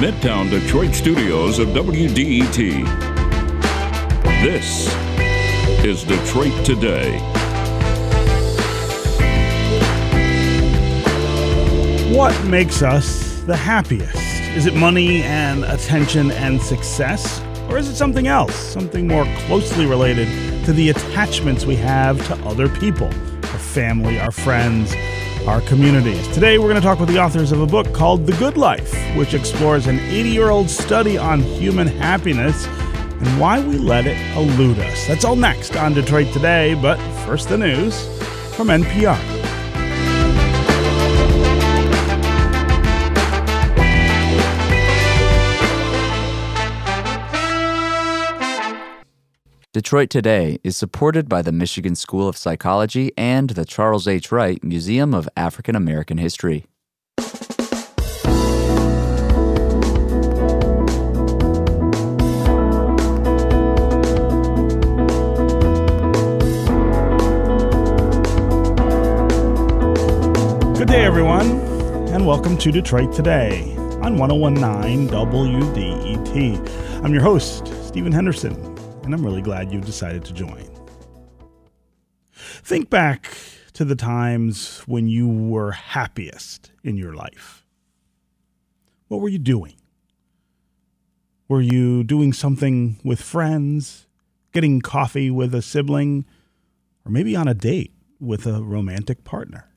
Midtown Detroit studios of WDET. This is Detroit Today. What makes us the happiest? Is it money and attention and success? Or is it something else, something more closely related to the attachments we have to other people, our family, our friends, our communities? Today, we're going to talk with the authors of a book called The Good Life, which explores an 80 year old study on human happiness and why we let it elude us. That's all next on Detroit Today, but first, the news from NPR. Detroit Today is supported by the Michigan School of Psychology and the Charles H. Wright Museum of African American History. Good day, everyone, and welcome to Detroit Today on 1019 WDET. I'm your host, Stephen Henderson, and I'm really glad you've decided to join. Think back to the times when you were happiest in your life. What were you doing? Were you doing something with friends, getting coffee with a sibling, or maybe on a date with a romantic partner?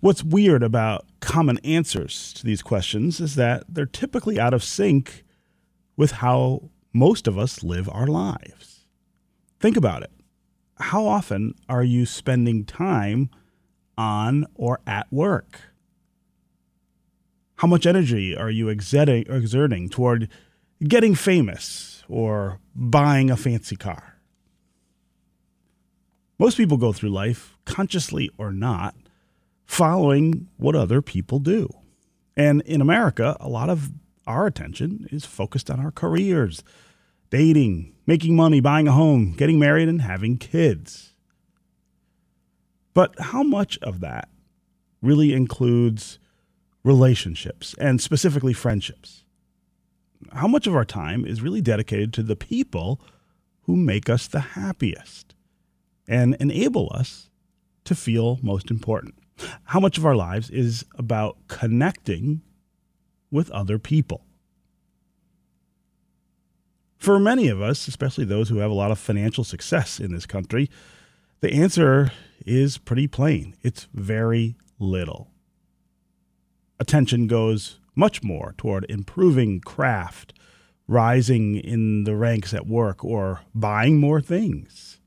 What's weird about common answers to these questions is that they're typically out of sync with how most of us live our lives. Think about it. How often are you spending time on or at work? How much energy are you exerting, toward getting famous or buying a fancy car? Most people go through life, consciously or not, following what other people do. And in America, a lot of our attention is focused on our careers, dating, making money, buying a home, getting married, and having kids. But how much of that really includes relationships and specifically friendships? How much of our time is really dedicated to the people who make us the happiest and enable us to feel most important? How much of our lives is about connecting with other people? For many of us, especially those who have a lot of financial success in this country, the answer is pretty plain it's very little. Attention goes much more toward improving craft, rising in the ranks at work, or buying more things.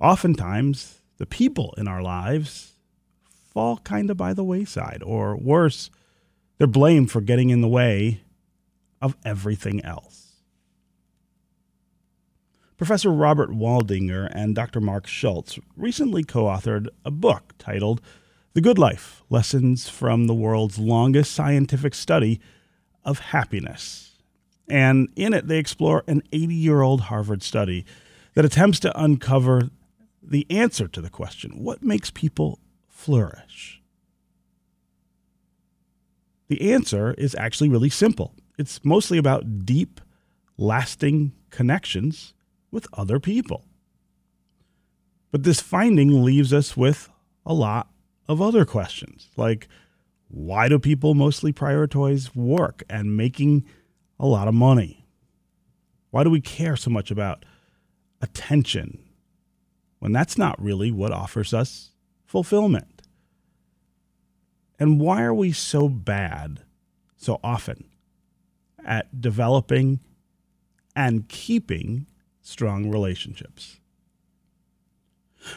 Oftentimes, the people in our lives fall kind of by the wayside, or worse, they're blamed for getting in the way of everything else. Professor Robert Waldinger and Dr. Marc Schulz recently co authored a book titled The Good Life Lessons from the World's Longest Scientific Study of Happiness. And in it, they explore an 80 year old Harvard study that attempts to uncover the answer to the question what makes people flourish? The answer is actually really simple. It's mostly about deep, lasting connections with other people. But this finding leaves us with a lot of other questions, like why do people mostly prioritize work and making a lot of money? Why do we care so much about attention when that's not really what offers us fulfillment? And why are we so bad so often at developing and keeping strong relationships?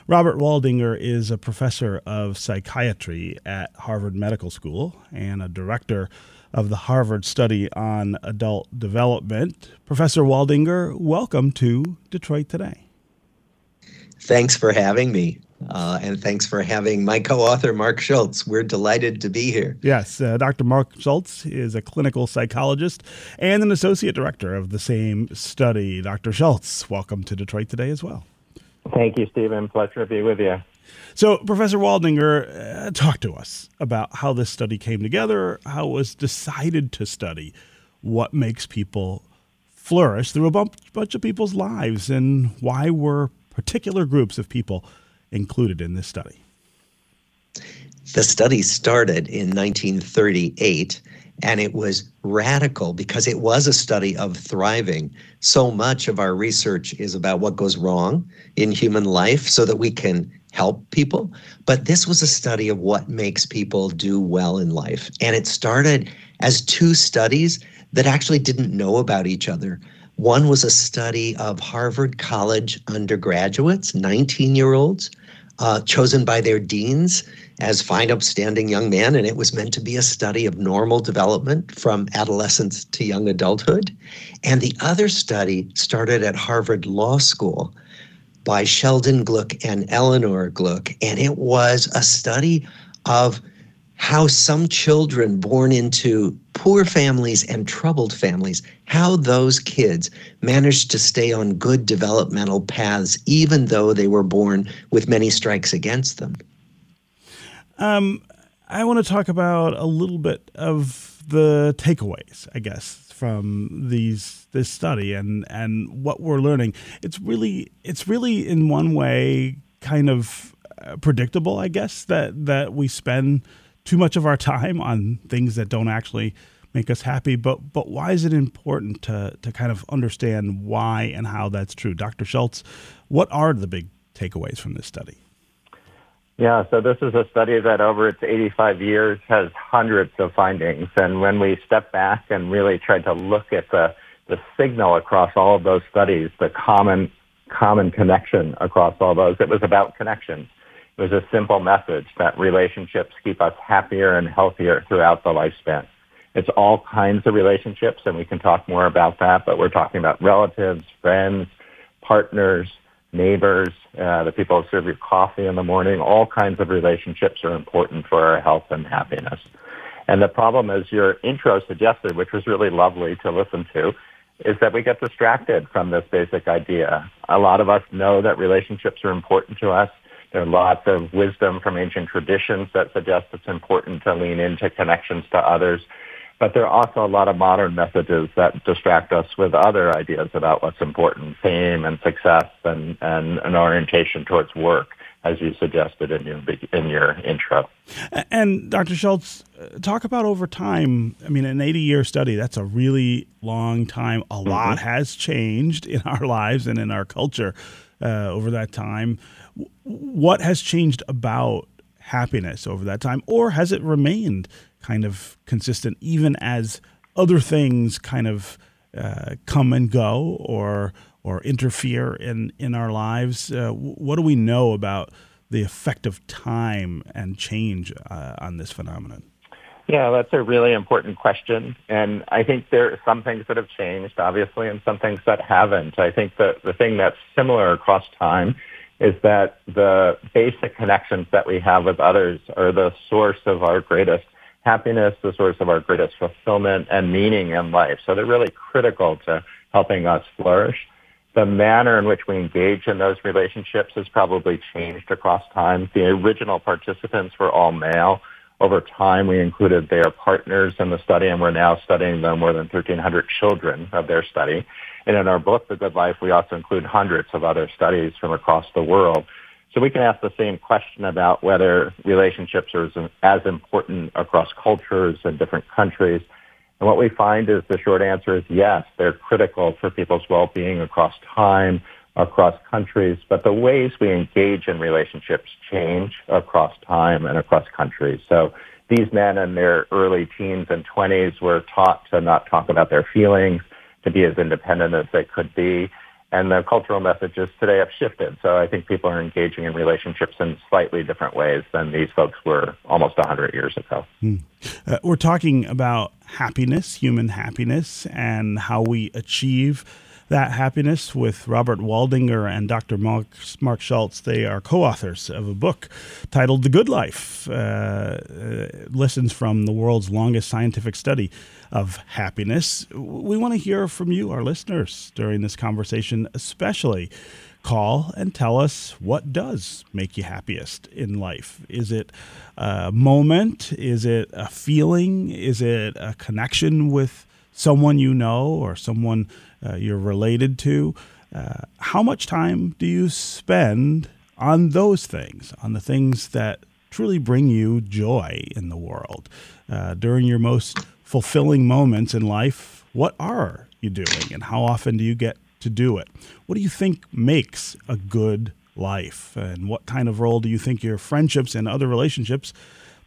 Robert Waldinger is a professor of psychiatry at Harvard Medical School and a director of the Harvard Study on Adult Development. Professor Waldinger, welcome to Detroit Today. Thanks for having me. Uh, and thanks for having my co author, Marc Schulz. We're delighted to be here. Yes, uh, Dr. Marc Schulz is a clinical psychologist and an associate director of the same study. Dr. Schulz, welcome to Detroit today as well. Thank you, Stephen. Pleasure to be with you. So, Professor Waldinger, uh, talk to us about how this study came together, how it was decided to study what makes people flourish through a bunch of people's lives, and why were particular groups of people included in this study. The study started in 1938 and it was radical because it was a study of thriving. So much of our research is about what goes wrong in human life so that we can help people. But this was a study of what makes people do well in life. And it started as two studies that actually didn't know about each other. One was a study of Harvard College undergraduates, 19 year olds, uh, chosen by their deans as fine, upstanding young men. And it was meant to be a study of normal development from adolescence to young adulthood. And the other study started at Harvard Law School by Sheldon Gluck and Eleanor Gluck. And it was a study of how some children born into poor families and troubled families, how those kids managed to stay on good developmental paths, even though they were born with many strikes against them. Um, I want to talk about a little bit of the takeaways, I guess, from these this study and and what we're learning. It's really it's really in one way kind of uh, predictable, I guess, that that we spend too much of our time on things that don't actually make us happy. But but why is it important to to kind of understand why and how that's true? Dr. Schulz, what are the big takeaways from this study? Yeah, so this is a study that over its 85 years has hundreds of findings. And when we step back and really try to look at the, the signal across all of those studies, the common, common connection across all those, it was about connection. Was a simple message that relationships keep us happier and healthier throughout the lifespan. It's all kinds of relationships, and we can talk more about that, but we're talking about relatives, friends, partners, neighbors, uh, the people who serve you coffee in the morning. All kinds of relationships are important for our health and happiness. And the problem, as your intro suggested, which was really lovely to listen to, is that we get distracted from this basic idea. A lot of us know that relationships are important to us. There are lots of wisdom from ancient traditions that suggest it's important to lean into connections to others. But there are also a lot of modern messages that distract us with other ideas about what's important, fame and success and, and an orientation towards work, as you suggested in your, in your intro. And Dr. Schulz, uh, talk about over time. I mean, an 80 year study, that's a really long time. A mm-hmm. lot has changed in our lives and in our culture uh, over that time what has changed about happiness over that time, or has it remained kind of consistent even as other things kind of uh, come and go or or interfere in in our lives? Uh, what do we know about the effect of time and change uh, on this phenomenon? Yeah, that's a really important question. And I think there are some things that have changed, obviously, and some things that haven't. I think that the thing that's similar across time is that the basic connections that we have with others are the source of our greatest happiness, the source of our greatest fulfillment and meaning in life. So they're really critical to helping us flourish. The manner in which we engage in those relationships has probably changed across time. The original participants were all male. Over time, we included their partners in the study, and we're now studying the more than 1,300 children of their study. And in our book, The Good Life, we also include hundreds of other studies from across the world. So we can ask the same question about whether relationships are as important across cultures and different countries. And what we find is the short answer is yes, they're critical for people's well-being across time, across countries, but the ways we engage in relationships change across time and across countries. So these men in their early teens and 20s were taught to not talk about their feelings, to be as independent as they could be. And the cultural messages today have shifted. So I think people are engaging in relationships in slightly different ways than these folks were almost 100 years ago. Mm. Uh, we're talking about happiness, human happiness, and how we achieve that happiness with Robert Waldinger and Dr. Marc, Marc Schulz. They are co authors of a book titled The Good Life uh, uh, Lessons from the World's Longest Scientific Study of Happiness. We want to hear from you, our listeners, during this conversation, especially call and tell us what does make you happiest in life. Is it a moment? Is it a feeling? Is it a connection with someone you know or someone uh, you're related to? Uh, how much time do you spend on those things, on the things that truly bring you joy in the world? Uh, during your most fulfilling moments in life, what are you doing and how often do you get to do it. What do you think makes a good life? And what kind of role do you think your friendships and other relationships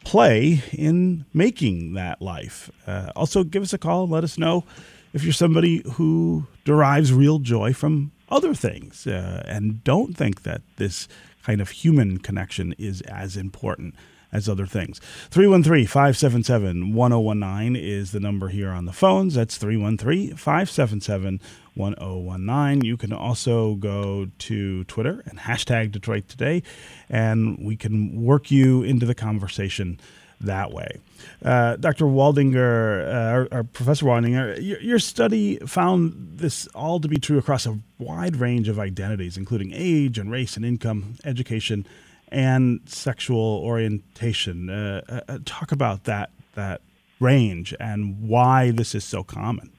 play in making that life? Uh, also, give us a call and let us know if you're somebody who derives real joy from other things uh, and don't think that this kind of human connection is as important as other things. 313 577 1019 is the number here on the phones. That's 313 577 1019. You can also go to Twitter and hashtag Detroit Today, and we can work you into the conversation that way. Uh, Dr. Waldinger, uh, or, or, Professor Waldinger, your, your, study found this all to be true across a wide range of identities, including age and race and income, education, and sexual orientation. Uh, uh, talk about that that range and why this is so common.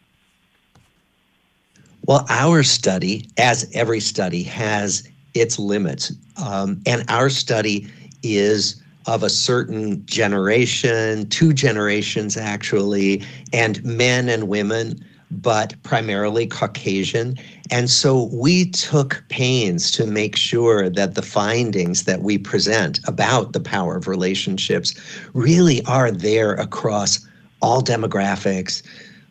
Well, our study, as every study, has its limits, um, and our study is of a certain generation, two generations actually, and men and women but primarily Caucasian. And so we took pains to make sure that the findings that we present about the power of relationships really are there across all demographics,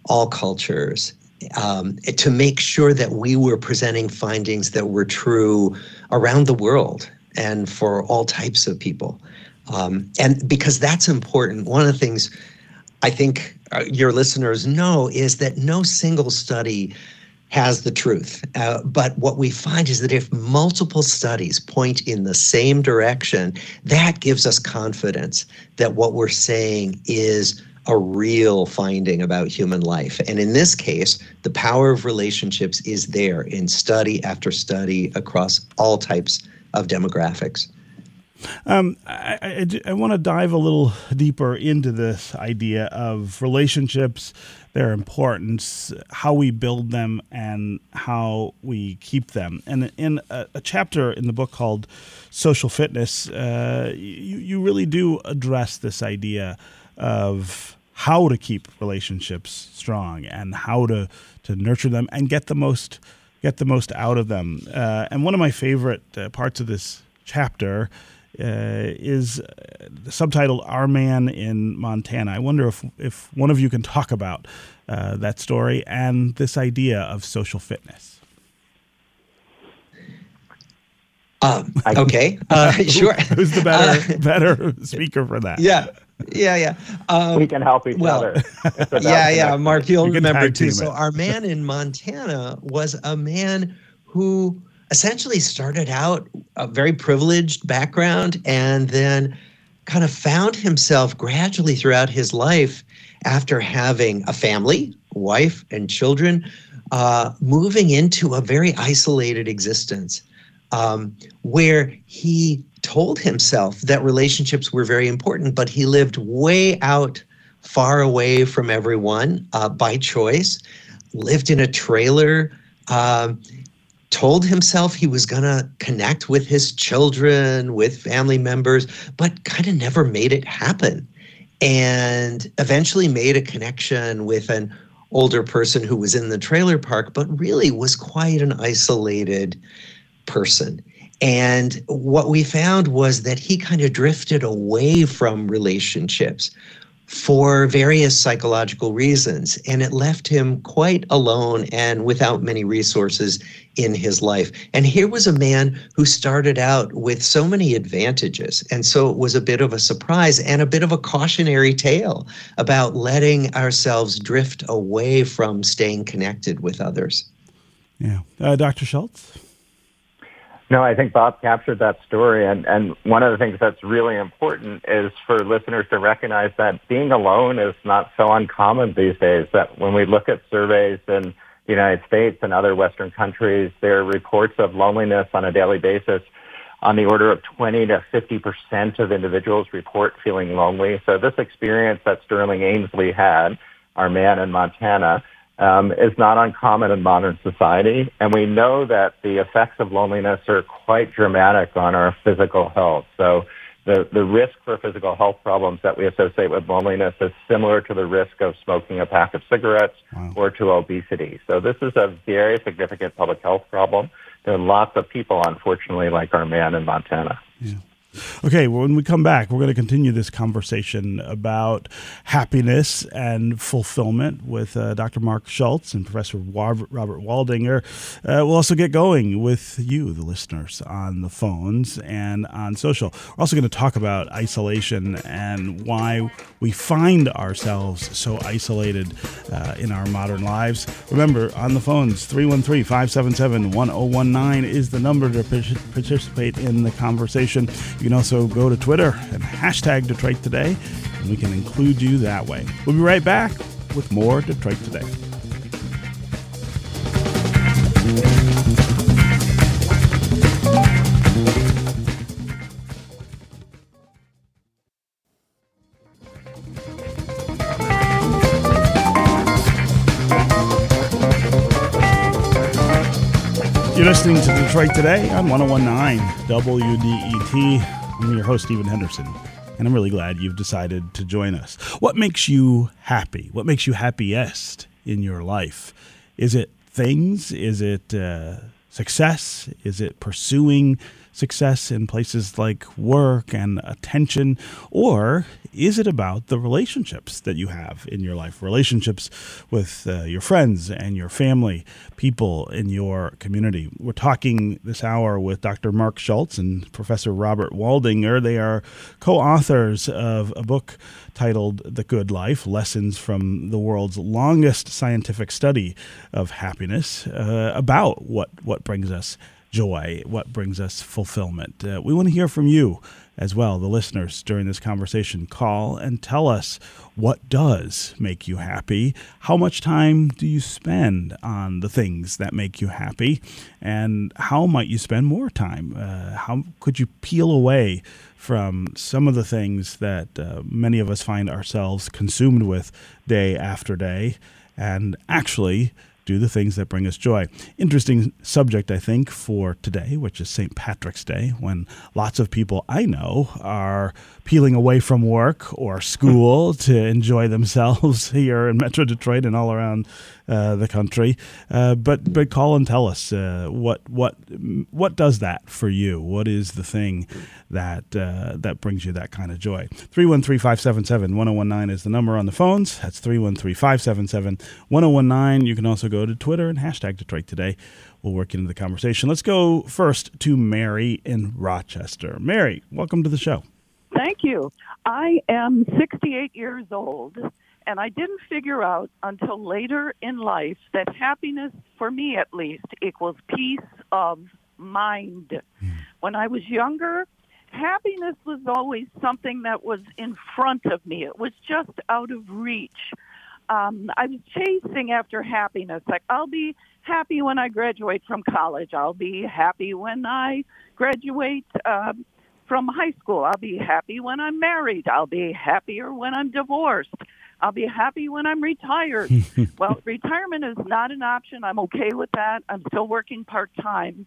all cultures. Um, to make sure that we were presenting findings that were true around the world and for all types of people. Um, and because that's important, one of the things I think uh, your listeners know is that no single study has the truth. Uh, but what we find is that if multiple studies point in the same direction, that gives us confidence that what we're saying is a real finding about human life. And in this case, the power of relationships is there in study after study across all types of demographics. Um, I, I, I want to dive a little deeper into this idea of relationships, their importance, how we build them, and how we keep them. And in a, a chapter in the book called Social Fitness, uh, you, you really do address this idea of how to keep relationships strong and how to, to nurture them and get the most get the most out of them. Uh, and one of my favorite uh, parts of this chapter is subtitled "Our Man in Montana." I wonder if if one of you can talk about uh, that story and this idea of social fitness. Um, okay, uh, sure. Who's the better uh, better speaker for that? Yeah, yeah, yeah. Um, we can help each well, other. yeah, yeah. Marc, you'll you remember too. So, our man in Montana was a man who essentially started out a very privileged background and then kind of found himself gradually throughout his life after having a family, wife, and children, uh, moving into a very isolated existence um, where he told himself that relationships were very important, but he lived way out, far away from everyone uh, by choice, lived in a trailer. Uh, told himself he was going to connect with his children, with family members, but kind of never made it happen. And eventually made a connection with an older person who was in the trailer park, but really was quite an isolated person. And what we found was that he kind of drifted away from relationships for various psychological reasons. And it left him quite alone and without many resources in his life. And here was a man who started out with so many advantages. And so it was a bit of a surprise and a bit of a cautionary tale about letting ourselves drift away from staying connected with others. Yeah. Uh, Dr. Schulz? No, I think Bob captured that story. And, and one of the things that's really important is for listeners to recognize that being alone is not so uncommon these days, that when we look at surveys and the United States and other Western countries, there are reports of loneliness on a daily basis on the order of 20 to 50 percent of individuals report feeling lonely. So this experience that Sterling Ainsley had, our man in Montana, um, is not uncommon in modern society. And we know that the effects of loneliness are quite dramatic on our physical health. So the, the risk for physical health problems that we associate with loneliness is similar to the risk of smoking a pack of cigarettes wow. or to obesity. So this is a very significant public health problem. There are lots of people, unfortunately, like our man in Montana. Yeah. Okay, well, when we come back, we're going to continue this conversation about happiness and fulfillment with uh, Dr. Marc Schulz and Professor Robert Waldinger. Uh, we'll also get going with you, the listeners, on the phones and on social. We're also going to talk about isolation and why we find ourselves so isolated uh, in our modern lives. Remember, on the phones, 313 577 1019 is the number to participate in the conversation. You can also go to Twitter and hashtag Detroit Today, and we can include you that way. We'll be right back with more Detroit Today. Detroit Today on 1019 WDET. I'm your host, Stephen Henderson, and I'm really glad you've decided to join us. What makes you happy? What makes you happiest in your life? Is it things? Is it uh, success? Is it pursuing success in places like work and attention? Or is it about the relationships that you have in your life? Relationships with uh, your friends and your family, people in your community. We're talking this hour with Dr. Marc Schulz and Professor Robert Waldinger. They are co authors of a book titled The Good Life Lessons from the World's Longest Scientific Study of Happiness, uh, about what, what brings us joy, what brings us fulfillment. Uh, we want to hear from you as well, the listeners, during this conversation. Call and tell us what does make you happy. How much time do you spend on the things that make you happy? And how might you spend more time? Uh, how could you peel away from some of the things that uh, many of us find ourselves consumed with day after day and actually do the things that bring us joy. Interesting subject, I think, for today, which is St. Patrick's Day, when lots of people I know are peeling away from work or school to enjoy themselves here in Metro Detroit and all around uh, the country. Uh, but but call and tell us uh, what what what does that for you? What is the thing that uh, that brings you that kind of joy? 313-577-1019 is the number on the phones. That's 313-577-1019. You can also go to Twitter and hashtag Detroit Today. We'll work into the conversation. Let's go first to Mary in Rochester. Mary, welcome to the show. Thank you. I am 68 years old and I didn't figure out until later in life that happiness, for me at least, equals peace of mind. When I was younger, happiness was always something that was in front of me. It was just out of reach. Um, I was chasing after happiness. Like, I'll be happy when I graduate from college. I'll be happy when I graduate uh, from high school. I'll be happy when I'm married. I'll be happier when I'm divorced. I'll be happy when I'm retired. well, retirement is not an option. I'm okay with that. I'm still working part time.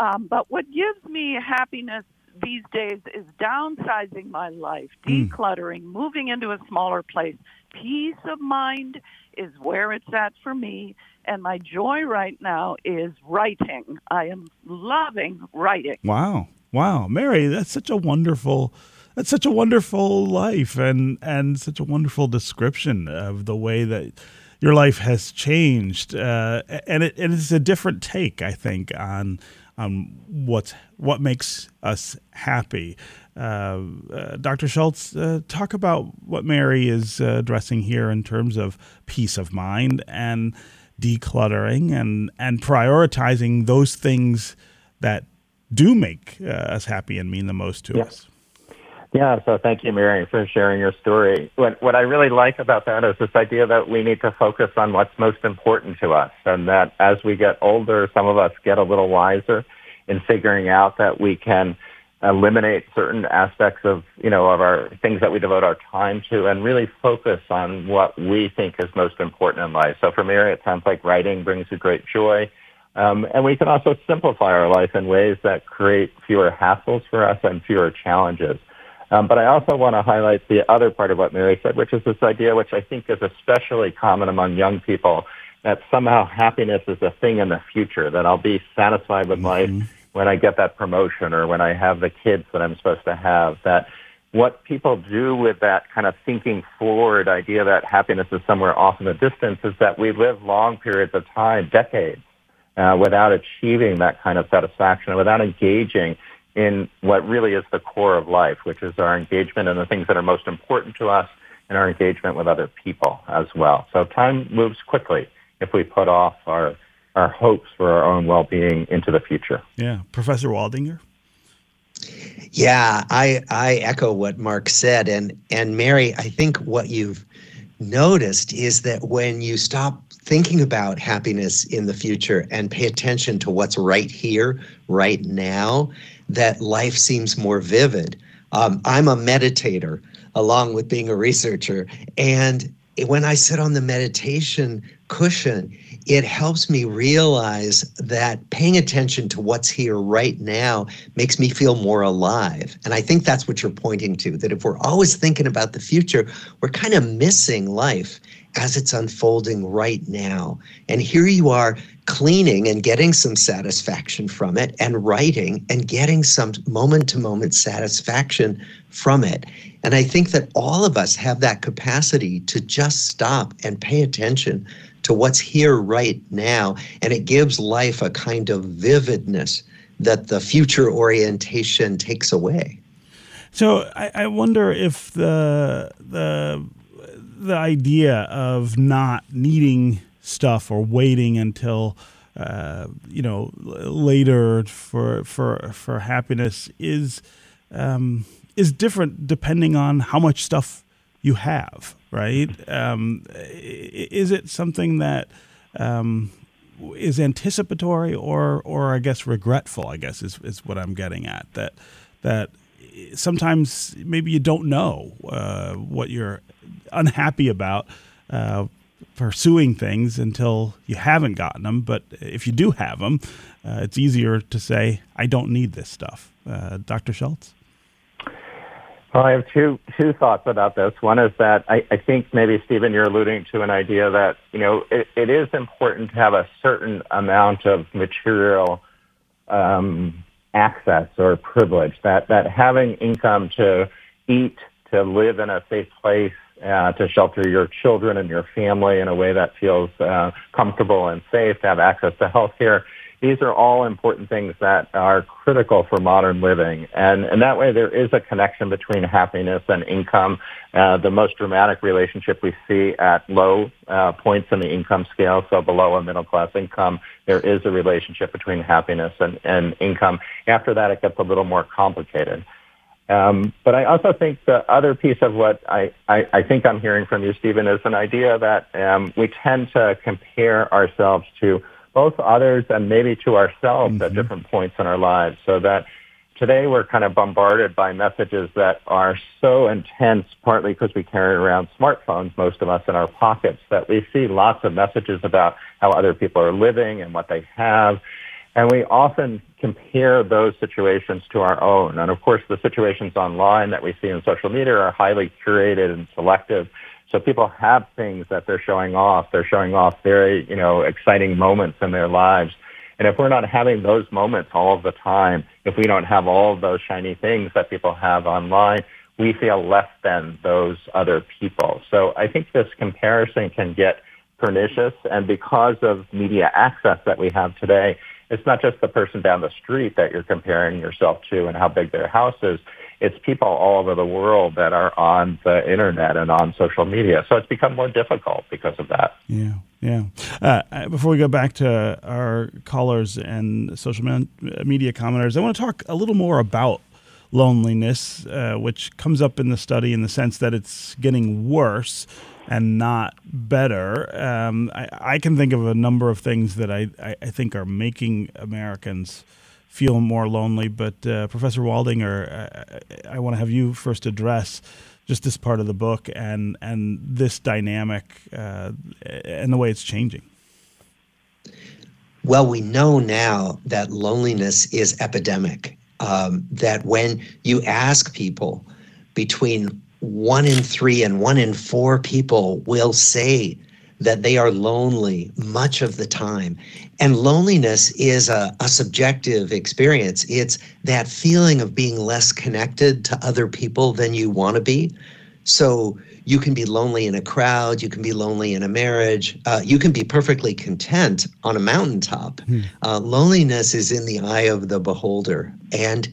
Um, but what gives me happiness these days is downsizing my life, hmm. decluttering, mm. moving into a smaller place. Peace of mind is where it's at for me. And my joy right now is writing. I am loving writing. Wow. Wow. Mary, that's such a wonderful that's such a wonderful life and and such a wonderful description of the way that your life has changed uh, and it, it is a different take I think on on what's what makes us happy. Uh, uh, Dr. Schulz, uh, talk about what Mary is uh, addressing here in terms of peace of mind and decluttering and and prioritizing those things that do make uh, us happy and mean the most to us. Yeah, so thank you, Mary, for sharing your story. What, what I really like about that is this idea that we need to focus on what's most important to us, and that as we get older, some of us get a little wiser in figuring out that we can eliminate certain aspects of, you know, of our things that we devote our time to and really focus on what we think is most important in life. So for Mary, it sounds like writing brings you great joy. Um, and we can also simplify our life in ways that create fewer hassles for us and fewer challenges. Um, but I also want to highlight the other part of what Mary said, which is this idea, which I think is especially common among young people, that somehow happiness is a thing in the future, that I'll be satisfied with mm-hmm. life when I get that promotion or when I have the kids that I'm supposed to have, that what people do with that kind of thinking forward idea that happiness is somewhere off in the distance is that we live long periods of time, decades, uh, without achieving that kind of satisfaction, and without engaging in what really is the core of life, which is our engagement in the things that are most important to us and our engagement with other people as well. So time moves quickly if we put off our our hopes for our own well-being into the future. Yeah, Professor Waldinger. Yeah, I I echo what Marc said, and and Mary, I think what you've noticed is that when you stop thinking about happiness in the future and pay attention to what's right here, right now, that life seems more vivid. Um, I'm a meditator along with being a researcher. And when I sit on the meditation cushion, it helps me realize that paying attention to what's here right now makes me feel more alive. And I think that's what you're pointing to that if we're always thinking about the future, we're kind of missing life as it's unfolding right now. And here you are cleaning and getting some satisfaction from it, and writing and getting some moment to moment satisfaction from it. And I think that all of us have that capacity to just stop and pay attention to what's here right now. And it gives life a kind of vividness that the future orientation takes away. So I, I wonder if the the the idea of not needing stuff or waiting until uh, you know later for for for happiness is um, is different depending on how much stuff you have, right? Um, is it something that um, is anticipatory or or I guess regretful? I guess is is what I'm getting at that that sometimes maybe you don't know uh, what you're unhappy about uh, pursuing things until you haven't gotten them. But if you do have them, uh, it's easier to say, I don't need this stuff. Uh, Dr. Schulz? Well, I have two two thoughts about this. One is that I, I think maybe Stephen, you're alluding to an idea that you know it, it is important to have a certain amount of material um, access or privilege. That that having income to eat, to live in a safe place, uh, to shelter your children and your family in a way that feels uh, comfortable and safe, to have access to health care. These are all important things that are critical for modern living. And, and that way there is a connection between happiness and income. Uh, the most dramatic relationship we see at low uh, points in the income scale, so below a middle class income, there is a relationship between happiness and, and income. After that, it gets a little more complicated. Um, but I also think the other piece of what I, I, I think I'm hearing from you, Stephen, is an idea that um, we tend to compare ourselves to both others and maybe to ourselves mm-hmm. at different points in our lives. So that today we're kind of bombarded by messages that are so intense, partly because we carry around smartphones, most of us in our pockets, that we see lots of messages about how other people are living and what they have. And we often compare those situations to our own. And of course, the situations online that we see in social media are highly curated and selective. So people have things that they're showing off. They're showing off very, you know, exciting moments in their lives. And if we're not having those moments all the time, if we don't have all of those shiny things that people have online, we feel less than those other people. So I think this comparison can get pernicious. And because of media access that we have today, it's not just the person down the street that you're comparing yourself to and how big their house is. It's people all over the world that are on the internet and on social media. So it's become more difficult because of that. Yeah, yeah. Uh, before we go back to our callers and social media commenters, I want to talk a little more about loneliness, uh, which comes up in the study in the sense that it's getting worse and not better. Um, I, I, can think of a number of things that I, I, I think are making Americans feel more lonely. But uh, Professor Waldinger, I, I want to have you first address just this part of the book and and this dynamic uh, and the way it's changing. Well, we know now that loneliness is epidemic. Um, that when you ask people between one in three and one in four people will say that they are lonely much of the time. And loneliness is a, a, subjective experience. It's that feeling of being less connected to other people than you want to be. So you can be lonely in a crowd, you can be lonely in a marriage, uh, you can be perfectly content on a mountaintop. Hmm. Uh, loneliness is in the eye of the beholder. And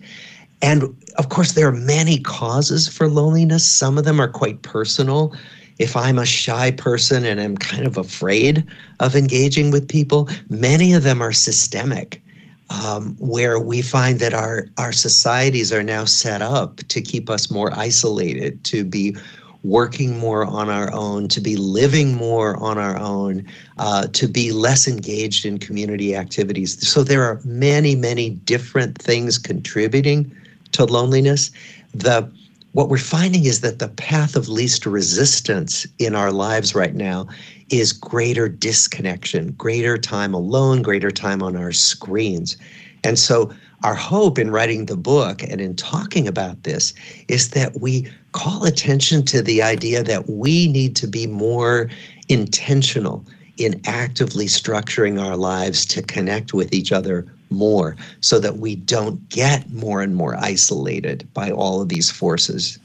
and of course, there are many causes for loneliness. Some of them are quite personal if I'm a shy person and I'm kind of afraid of engaging with people, many of them are systemic. Um, where we find that our our societies are now set up to keep us more isolated, to be working more on our own, to be living more on our own, uh, to be less engaged in community activities. So there are many, many different things contributing to loneliness. The what we're finding is that the path of least resistance in our lives right now is greater disconnection, greater time alone, greater time on our screens. And so, our hope in writing the book and in talking about this is that we call attention to the idea that we need to be more intentional in actively structuring our lives to connect with each other more so that we don't get more and more isolated by all of these forces.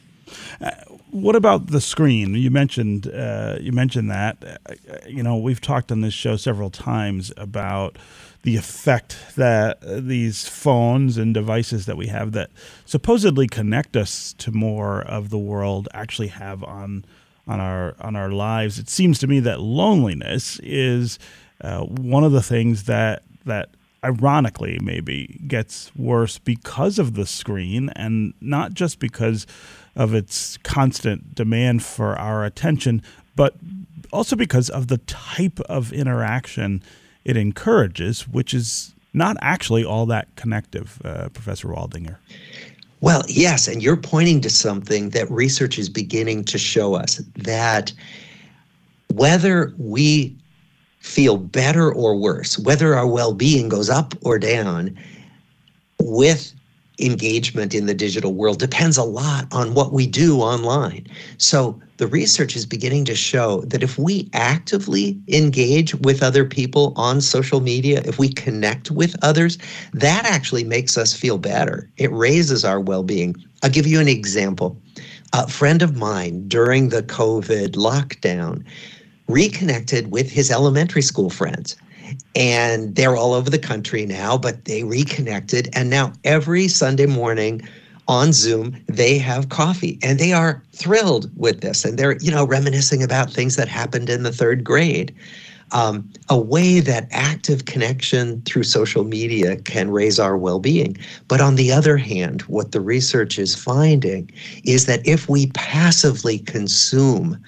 Uh, what about the screen? You mentioned uh, you mentioned that. Uh, you know, we've talked on this show several times about the effect that these phones and devices that we have that supposedly connect us to more of the world actually have on on our on our lives. It seems to me that loneliness is uh, one of the things that that ironically maybe gets worse because of the screen and not just because of its constant demand for our attention but also because of the type of interaction it encourages which is not actually all that connective uh, professor waldinger. Well yes and you're pointing to something that research is beginning to show us that whether we feel better or worse, whether our well being goes up or down with engagement in the digital world depends a lot on what we do online. So the research is beginning to show that if we actively engage with other people on social media, if we connect with others, that actually makes us feel better. It raises our well being. I'll give you an example. A friend of mine during the COVID lockdown reconnected with his elementary school friends. And they're all over the country now, but they reconnected. And now every Sunday morning on Zoom, they have coffee and they are thrilled with this. And they're, you know, reminiscing about things that happened in the third grade. Um, a way that active connection through social media can raise our well being. But on the other hand, what the research is finding is that if we passively consume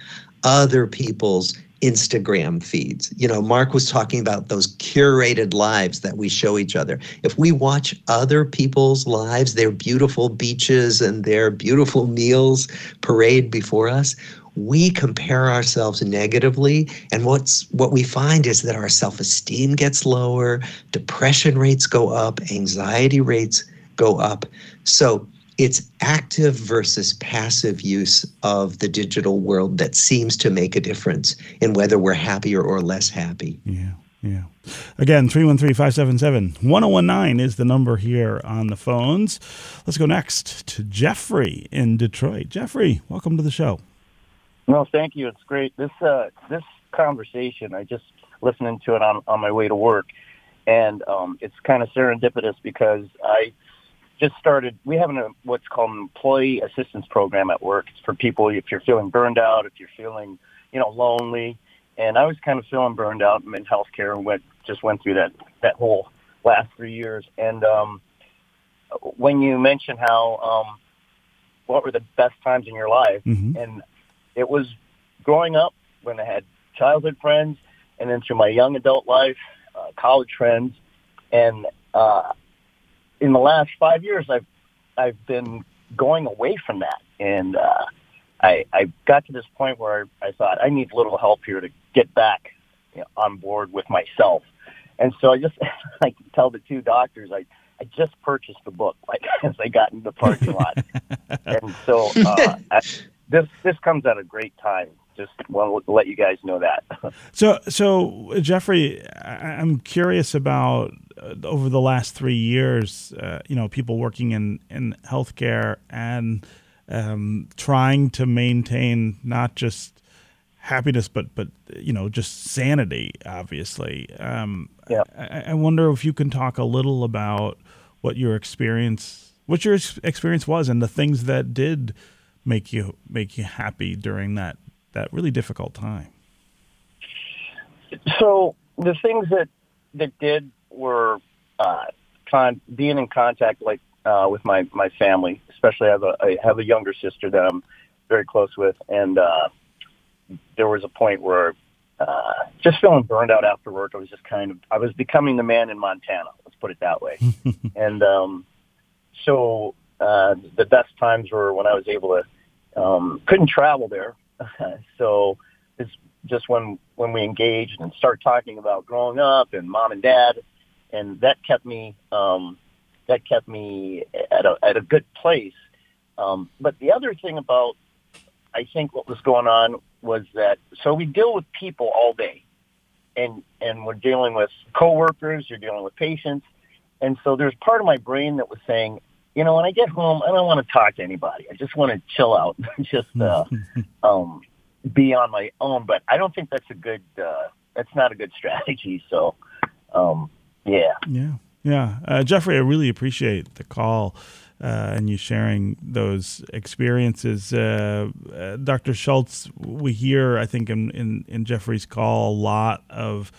other people's Instagram feeds. You know, Marc was talking about those curated lives that we show each other. If we watch other people's lives, their beautiful beaches and their beautiful meals parade before us, we compare ourselves negatively and what's what we find is that our self-esteem gets lower, depression rates go up, anxiety rates go up. So it's active versus passive use of the digital world that seems to make a difference in whether we're happier or less happy. Yeah, yeah. Again, 313 577 1019 is the number here on the phones. Let's go next to Jeffrey in Detroit. Jeffrey, welcome to the show. Well, thank you. It's great. This uh, this conversation, I just listening to it on, on my way to work, and um, it's kind of serendipitous because I just started. We have a, what's called an employee assistance program at work. It's for people if you're feeling burned out, if you're feeling, you know, lonely. And I was kind of feeling burned out. In healthcare and went just went through that that whole last three years. And um, when you mentioned how um, what were the best times in your life, Mhm. and it was growing up when I had childhood friends, and then through my young adult life, uh, college friends, and uh, in the last five years, I've I've been going away from that, and uh, I I got to this point where I I thought I need a little help here to get back you know, on board with myself, and so I just I can tell the two doctors I. I just purchased the book like as I got in the parking lot, and so uh, I, this this comes at a great time. Just want to let you guys know that. So, so Jeffrey, I- I'm curious about uh, over the last three years. Uh, you know, people working in in healthcare and um, trying to maintain not just happiness, but but you know, just sanity. Obviously, um, Yeah. I, I wonder if you can talk a little about what your experience, what your experience was, and the things that did make you make you happy during that that really difficult time. So the things that that did were uh, con- being in contact, like uh, with my my family. Especially, I have a I have a younger sister that I'm very close with, and uh, there was a point where uh, just feeling burned out after work. I was just kind of I was becoming the man in Montana. Let's put it that way. and um, so uh, the best times were when I was able to um, couldn't travel there, so it's just when when we engaged and start talking about growing up and mom and dad, and that kept me um, that kept me at a at a good place. Um, but the other thing about I think what was going on was that so we deal with people all day, and and we're dealing with coworkers, you're dealing with patients, and so there's part of my brain that was saying, you know, when I get home, I don't want to talk to anybody. I just want to chill out, just uh, um, be on my own. But I don't think that's a good. Uh, that's not a good strategy. So, um, yeah. Yeah, yeah. Uh, Jeffrey, I really appreciate the call uh, and you sharing those experiences. Uh, uh, Dr. Schulz, we hear, I think, in, in, in Jeffrey's call, a lot of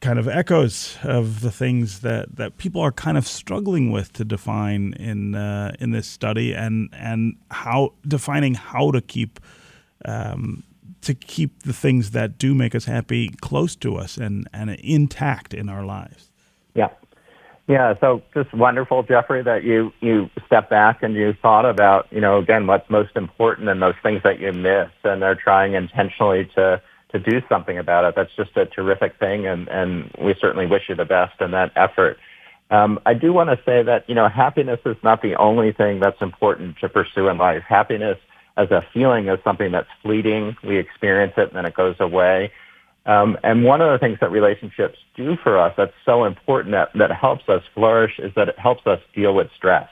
kind of echoes of the things that, that people are kind of struggling with to define in uh, in this study and and how defining how to keep um, to keep the things that do make us happy close to us and, and intact in our lives. Yeah. Yeah, so just wonderful, Jeffrey, that you you step back and you thought about, you know, again, what's most important and those things that you miss, and they're trying intentionally to to do something about it. That's just a terrific thing, and and we certainly wish you the best in that effort. Um, I do want to say that you know happiness is not the only thing that's important to pursue in life. Happiness as a feeling is something that's fleeting. We experience it and then it goes away. Um, and one of the things that relationships do for us that's so important that, that helps us flourish is that it helps us deal with stress.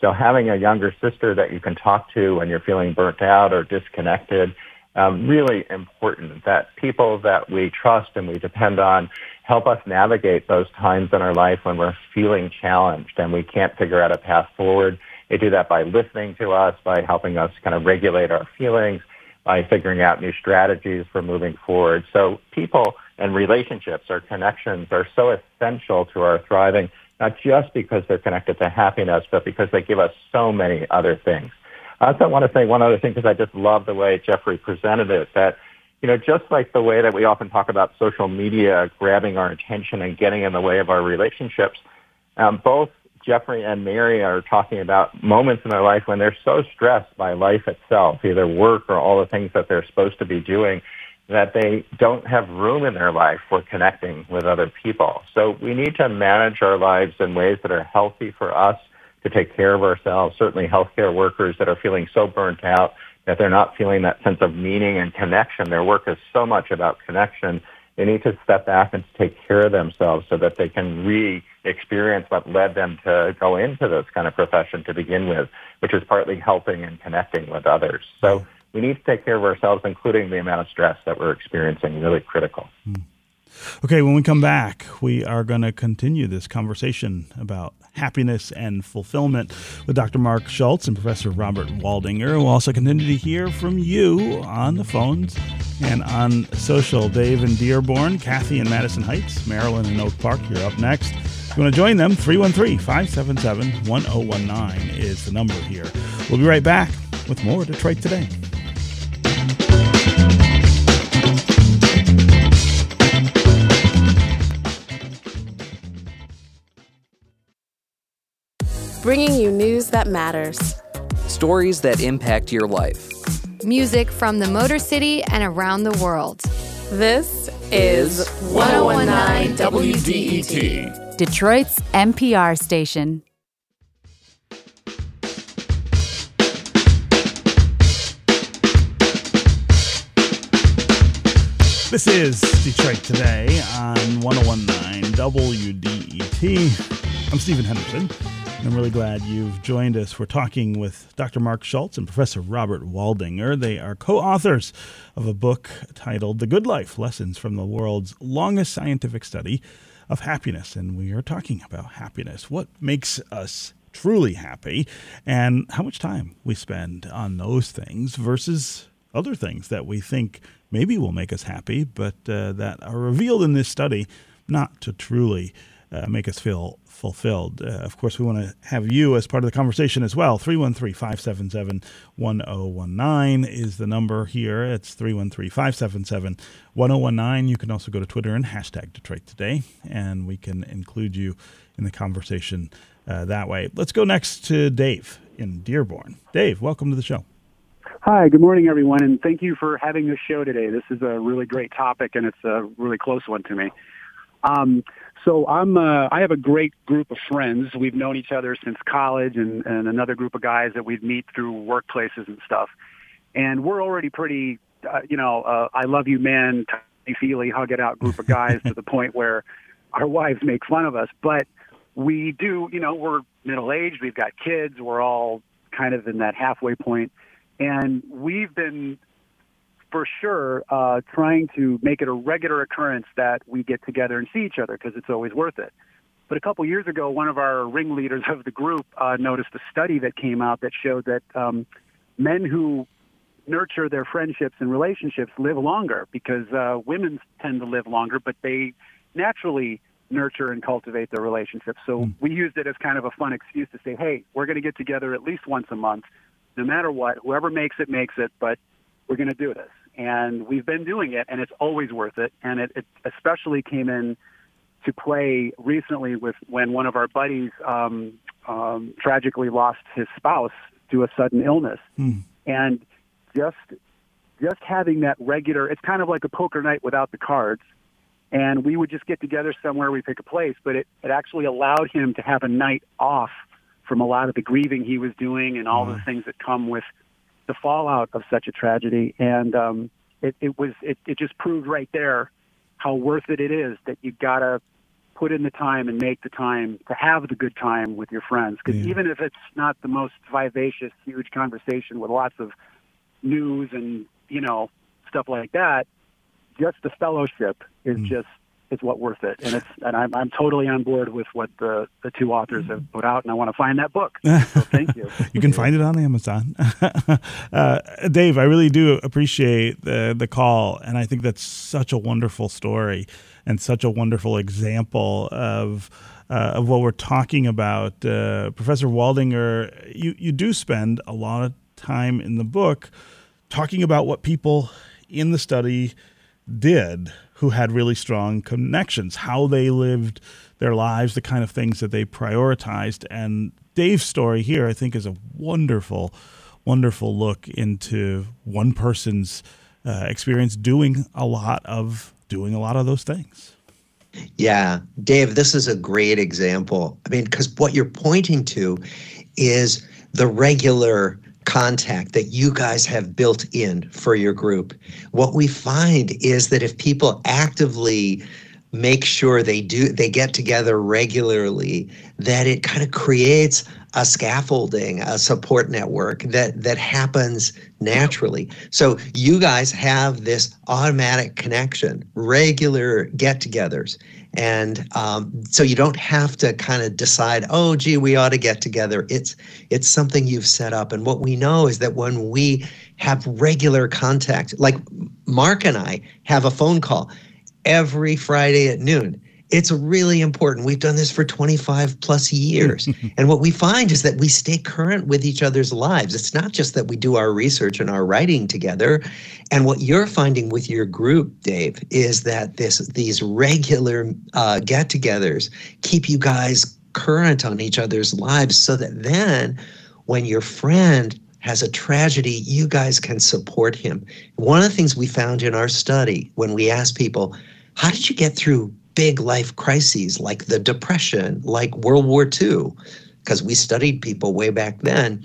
So having a younger sister that you can talk to when you're feeling burnt out or disconnected, um, really important that people that we trust and we depend on help us navigate those times in our life when we're feeling challenged and we can't figure out a path forward. They do that by listening to us, by helping us kind of regulate our feelings, by figuring out new strategies for moving forward. So people and relationships or connections are so essential to our thriving, not just because they're connected to happiness, but because they give us so many other things. I also want to say one other thing because I just love the way Jeffrey presented it that, you know, just like the way that we often talk about social media grabbing our attention and getting in the way of our relationships, um, both Jeffrey and Mary are talking about moments in their life when they're so stressed by life itself, either work or all the things that they're supposed to be doing, that they don't have room in their life for connecting with other people. So we need to manage our lives in ways that are healthy for us to take care of ourselves. Certainly healthcare workers that are feeling so burnt out that they're not feeling that sense of meaning and connection. Their work is so much about connection. They need to step back and take care of themselves so that they can re-experience what led them to go into this kind of profession to begin with, which is partly helping and connecting with others. So we need to take care of ourselves, including the amount of stress that we're experiencing, really critical. Hmm. Okay, when we come back, we are going to continue this conversation about happiness and fulfillment with Dr. Marc Schulz and Professor Robert Waldinger. We'll also continue to hear from you on the phones and on social. Dave in Dearborn, Kathy in Madison Heights, Marilyn in Oak Park, you're up next. If you want to join them, 313 577 1019 is the number here. We'll be right back with more Detroit Today. Bringing you news that matters. Stories that impact your life. Music from the Motor City and around the world. This is 1019 WDET, Detroit's NPR station. This is Detroit Today on 1019 WDET. I'm Stephen Henderson. I'm really glad you've joined us. We're talking with Dr. Marc Schulz and Professor Robert Waldinger. They are co authors of a book titled The Good Life Lessons from the World's Longest Scientific Study of Happiness. And we are talking about happiness. What makes us truly happy, and how much time we spend on those things versus other things that we think maybe will make us happy, but uh, that are revealed in this study not to truly uh, make us feel fulfilled. Uh, of course, we want to have you as part of the conversation as well. 313 577 1019 is the number here. It's 313 577 1019. You can also go to Twitter and hashtag Detroit Today, and we can include you in the conversation uh, that way. Let's go next to Dave in Dearborn. Dave, welcome to the show. Hi, good morning, everyone, and thank you for having this show today. This is a really great topic, and it's a really close one to me. Um, so I'm uh, I have a great group of friends. We've known each other since college, and, and another group of guys that we'd meet through workplaces and stuff. And we're already pretty, uh, you know, uh, I love you, man, men, feely, hug it out group of guys to the point where our wives make fun of us. But we do, you know, we're middle aged, we've got kids, we're all kind of in that halfway point, and we've been for sure uh, trying to make it a regular occurrence that we get together and see each other because it's always worth it. But a couple years ago, one of our ringleaders of the group uh, noticed a study that came out that showed that um, men who nurture their friendships and relationships live longer because uh, women tend to live longer, but they naturally nurture and cultivate their relationships. So mm. we used it as kind of a fun excuse to say, hey, we're going to get together at least once a month, no matter what. Whoever makes it, makes it, but we're going to do this and we've been doing it, and it's always worth it. And it, it especially came in to play recently with when one of our buddies um, um, tragically lost his spouse to a sudden illness, hmm. and just just having that regular. It's kind of like a poker night without the cards. And we would just get together somewhere, we pick a place, but it, it actually allowed him to have a night off from a lot of the grieving he was doing and all the things that come with the fallout of such a tragedy. And um, it, it was it, it just proved right there how worth it it is that you gotta put in the time and make the time to have the good time with your friends. Because yeah. even if it's not the most vivacious, huge conversation with lots of news and you know stuff like that, just the fellowship is mm. just is what worth it. And it's and I'm I'm totally on board with what the the two authors have put out, and I want to find that book. So thank you. you can find it on Amazon. uh, Dave, I really do appreciate the the call, and I think that's such a wonderful story and such a wonderful example of. Uh, of what we're talking about, uh, Professor Waldinger, you, you do spend a lot of time in the book talking about what people in the study did who had really strong connections, how they lived their lives, the kind of things that they prioritized. And Dave's story here, I think, is a wonderful, wonderful look into one person's uh, experience doing a lot of doing a lot of those things. Yeah, Dave, this is a great example. I mean, because what you're pointing to is the regular contact that you guys have built in for your group. What we find is that if people actively make sure they do they get together regularly that it kind of creates a scaffolding a support network that that happens naturally so you guys have this automatic connection regular get-togethers and um, so you don't have to kind of decide oh gee we ought to get together. It's it's something you've set up. And what we know is that when we have regular contact like Marc and i have a phone call every friday at noon it's really important. We've done this for 25 plus years. and what we find is that we stay current with each other's lives. It's not just that we do our research and our writing together. And what you're finding with your group, Dave, is that this these regular uh, get togethers keep you guys current on each other's lives so that then when your friend has a tragedy, you guys can support him. One of the things we found in our study when we asked people, how did you get through big life crises like the Depression, like World War II? Because we studied people way back then.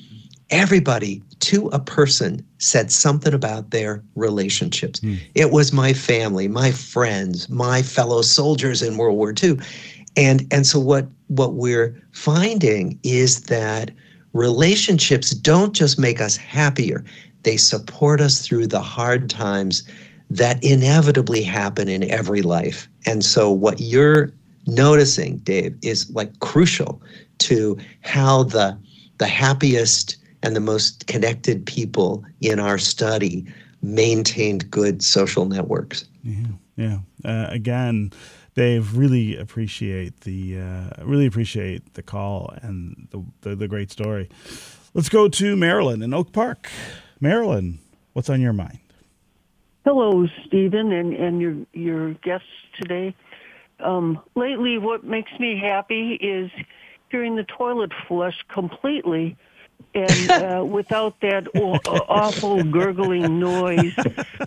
Everybody to a person said something about their relationships. Mm. It was my family, my friends, my fellow soldiers in World War II. And and so what what we're finding is that relationships don't just make us happier, they support us through the hard times that inevitably happen in every life. And so, what you're noticing, Dave, is like crucial to how the the happiest and the most connected people in our study maintained good social networks. Yeah, yeah. Uh, again, Dave, really appreciate the uh, really appreciate the call and the, the, the great story. Let's go to Marilyn in Oak Park. Marilyn. what's on your mind? Hello, Stephen, and, and your your guests today. Um, lately, what makes me happy is hearing the toilet flush completely and uh, without that awful gurgling noise.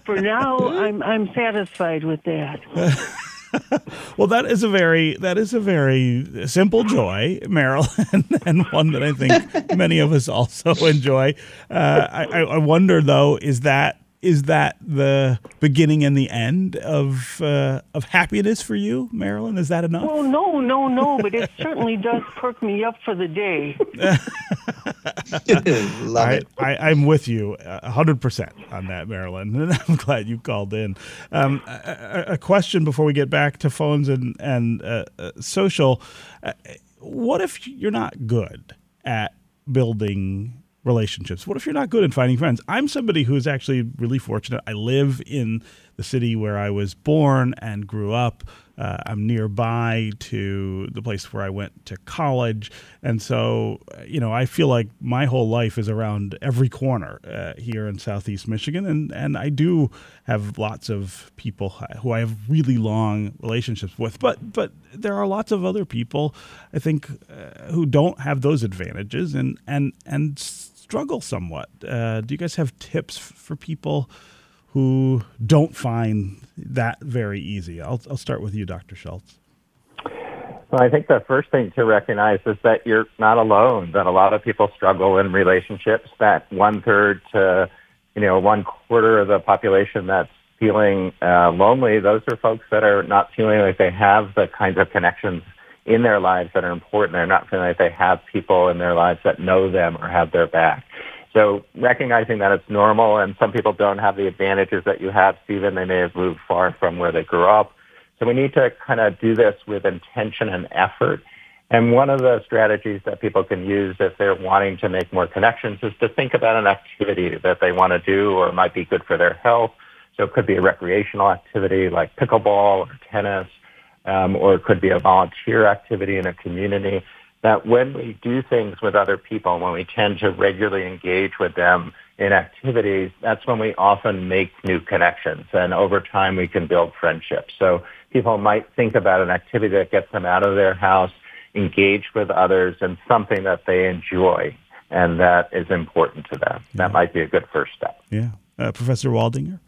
For now, I'm I'm satisfied with that. well, that is a very that is a very simple joy, Marilyn, and one that I think many of us also enjoy. Uh, I, I wonder though, is that is that the beginning and the end of uh, of happiness for you, Marilyn? Is that enough? Well, no, no, no, but it certainly does perk me up for the day. Love I, it. I, am with you hundred percent on that, Marilyn, and I'm glad you called in. Um, a, a, question before we get back to phones and and uh, uh, social. Uh, what if you're not good at building relationships? What if you're not good at finding friends? I'm somebody who's actually really fortunate. I live in the city where I was born and grew up. Uh, I'm nearby to the place where I went to college. And so, you know, I feel like my whole life is around every corner uh, here in Southeast Michigan. And, and I do have lots of people who I have really long relationships with. But, but there are lots of other people, I think, uh, who don't have those advantages and, and, and struggle somewhat. Uh, do you guys have tips for people who don't find that very easy? I'll, I'll start with you, Dr. Schulz. Well, I think the first thing to recognize is that you're not alone, that a lot of people struggle in relationships, that one third to, you know, one quarter of the population that's feeling uh, lonely, those are folks that are not feeling like they have the kinds of connections in their lives that are important. They're not feeling like they have people in their lives that know them or have their back. So recognizing that it's normal and some people don't have the advantages that you have, Stephen, they may have moved far from where they grew up. So we need to kind of do this with intention and effort. And one of the strategies that people can use if they're wanting to make more connections is to think about an activity that they want to do or might be good for their health. So it could be a recreational activity like pickleball or tennis um, or it could be a volunteer activity in a community, that when we do things with other people, when we tend to regularly engage with them in activities, that's when we often make new connections. And over time, we can build friendships. So people might think about an activity that gets them out of their house, engage with others, and something that they enjoy and that is important to them. That might be a good first step. Yeah. Uh, Professor Waldinger?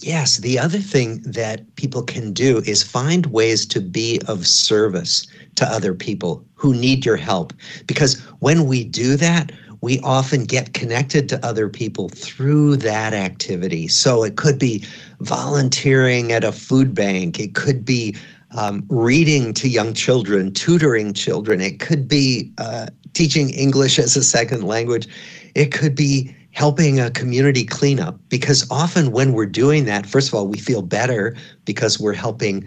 Yes, the other thing that people can do is find ways to be of service to other people who need your help. Because when we do that, we often get connected to other people through that activity. So it could be volunteering at a food bank, it could be um, reading to young children, tutoring children, it could be uh, teaching English as a second language, it could be helping a community cleanup because often when we're doing that first of all we feel better because we're helping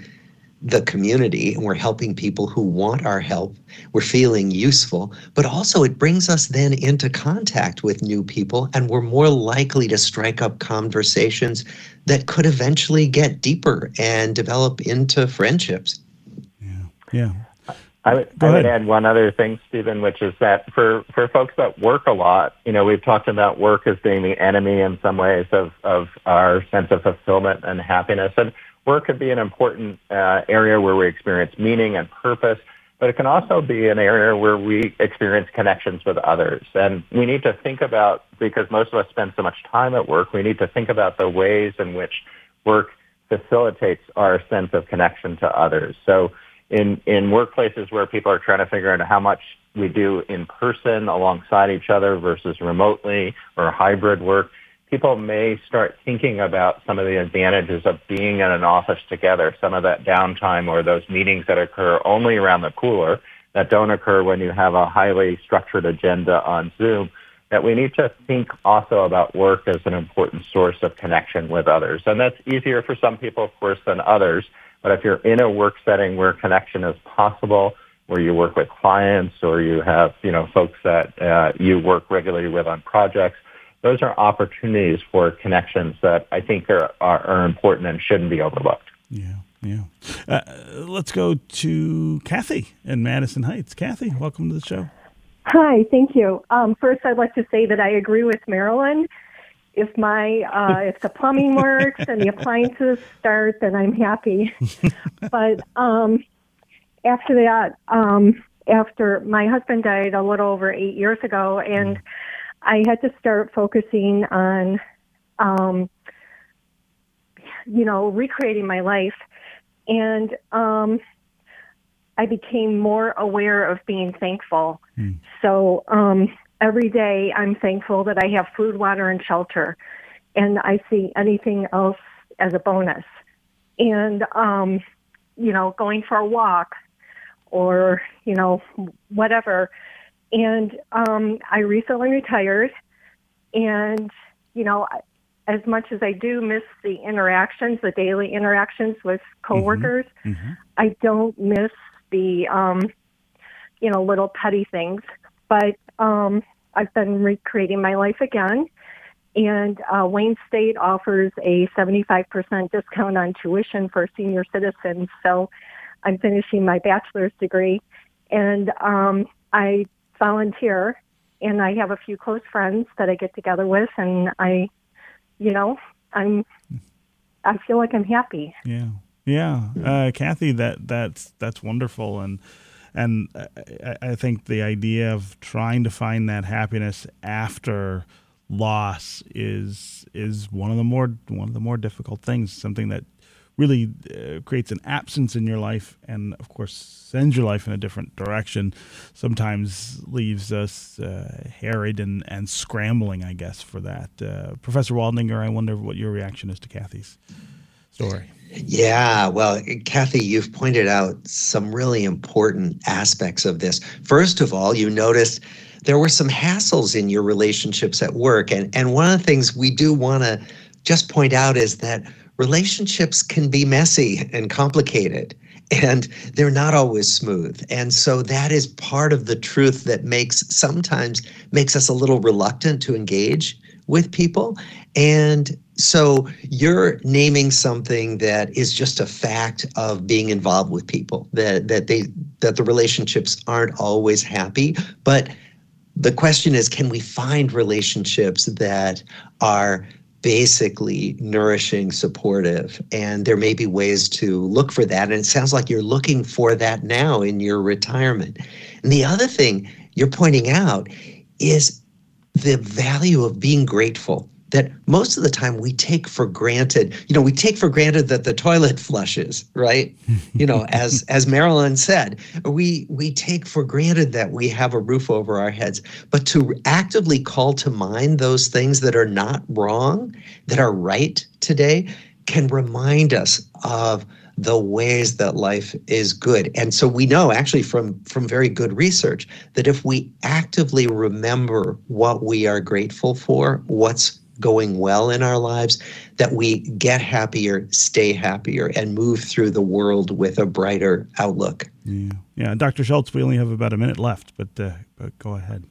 the community and we're helping people who want our help we're feeling useful but also it brings us then into contact with new people and we're more likely to strike up conversations that could eventually get deeper and develop into friendships Yeah. Yeah. I would, I would add one other thing, Stephen, which is that for, for folks that work a lot, you know, we've talked about work as being the enemy in some ways of, of our sense of fulfillment and happiness. And work could be an important uh, area where we experience meaning and purpose, but it can also be an area where we experience connections with others. And we need to think about, because most of us spend so much time at work, we need to think about the ways in which work facilitates our sense of connection to others. So in, in workplaces where people are trying to figure out how much we do in person alongside each other versus remotely or hybrid work, people may start thinking about some of the advantages of being in an office together, some of that downtime or those meetings that occur only around the cooler that don't occur when you have a highly structured agenda on Zoom, that we need to think also about work as an important source of connection with others. And that's easier for some people, of course, than others. But if you're in a work setting where connection is possible, where you work with clients or you have, you know, folks that uh, you work regularly with on projects, those are opportunities for connections that I think are, are, are important and shouldn't be overlooked. Yeah, yeah. Uh, let's go to Kathy in Madison Heights. Kathy, welcome to the show. Hi, thank you. Um, first, I'd like to say that I agree with Marilyn if my uh, if the plumbing works and the appliances start, then I'm happy. but um, after that, um, after my husband died a little over eight years ago, and I had to start focusing on, um, you know, recreating my life, and um, I became more aware of being thankful. Mm. So um, every day I'm thankful that I have food, water, and shelter, and I see anything else as a bonus. And um, you know, going for a walk, or you know, whatever. And um, I recently retired, and you know, as much as I do miss the interactions, the daily interactions with coworkers, mm-hmm. Mm-hmm. I don't miss the um, you know little petty things. But um, I've been recreating my life again. And uh, Wayne State offers a 75% discount on tuition for senior citizens. So I'm finishing my bachelor's degree. And um, I volunteer, and I have a few close friends that I get together with. And I, you know, I'm, I feel like I'm happy. Yeah. Yeah. Uh, Kathy, that, that's, that's wonderful. And, and I, I think the idea of trying to find that happiness after loss is is one of the more one of the more difficult things. Something that really uh, creates an absence in your life, and of course sends your life in a different direction. Sometimes leaves us uh, harried and and scrambling. I guess for that, uh, Professor Waldinger. I wonder what your reaction is to Kathy's story. Yeah, well, Kathy, you've pointed out some really important aspects of this. First of all, you noticed there were some hassles in your relationships at work. And, and one of the things we do want to just point out is that relationships can be messy and complicated and they're not always smooth and so that is part of the truth that makes sometimes makes us a little reluctant to engage with people and so you're naming something that is just a fact of being involved with people that that they that the relationships aren't always happy, but the question is can we find relationships that are basically nourishing, supportive. And there may be ways to look for that. And it sounds like you're looking for that now in your retirement. And the other thing you're pointing out is the value of being grateful that most of the time we take for granted you know we take for granted that the toilet flushes right? You know as as marilyn said we we take for granted that we have a roof over our heads but to actively call to mind those things that are not wrong that are right today can remind us of the ways that life is good. And so we know actually from from very good research that if we actively remember what we are grateful for what's going well in our lives, that we get happier, stay happier, and move through the world with a brighter outlook. Yeah, yeah. Dr. Schulz, we only have about a minute left, but uh, but go ahead.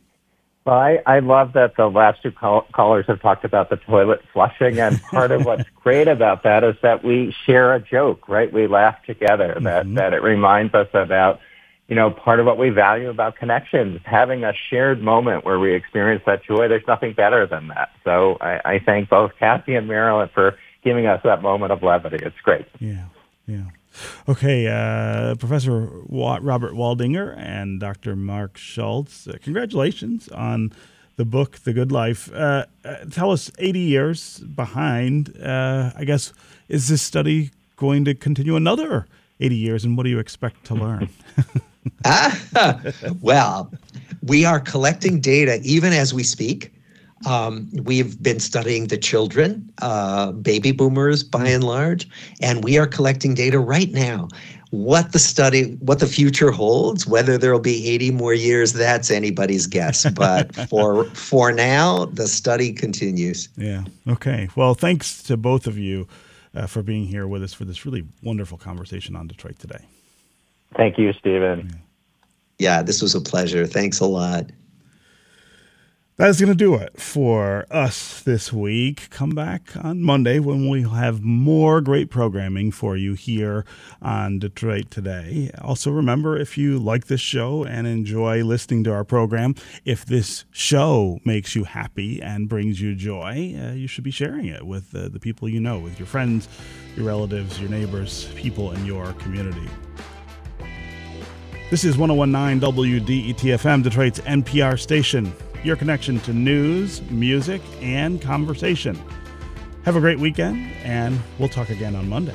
Well, I, I love that the last two call- callers have talked about the toilet flushing, and part of what's great about that is that we share a joke, right? We laugh together. Mm-hmm. That that it reminds us about, you know, part of what we value about connections, having a shared moment where we experience that joy. There's nothing better than that. So I, I thank both Kathy and Marilyn for giving us that moment of levity. It's great. Yeah, yeah. Okay, uh, Professor Robert Waldinger and Dr. Marc Schulz, uh, congratulations on the book, The Good Life. Uh, uh tell us, 80 years behind, uh, I guess, is this study going to continue another 80 years, and what do you expect to learn? ah, well, we are collecting data even as we speak. Um, we've been studying the children, uh, baby boomers by and large, and we are collecting data right now. What the study, what the future holds, whether there will be 80 more years, that's anybody's guess. But for for now, the study continues. Yeah. Okay. Well, thanks to both of you uh, for being here with us for this really wonderful conversation on Detroit today. Thank you, Stephen. Yeah, yeah this was a pleasure. Thanks a lot. That is going to do it for us this week. Come back on Monday when we'll have more great programming for you here on Detroit Today. Also, remember if you like this show and enjoy listening to our program, if this show makes you happy and brings you joy, uh, you should be sharing it with uh, the people you know, with your friends, your relatives, your neighbors, people in your community. This is 1019 WDETFM, Detroit's NPR station your connection to news, music, and conversation. Have a great weekend, and we'll talk again on Monday.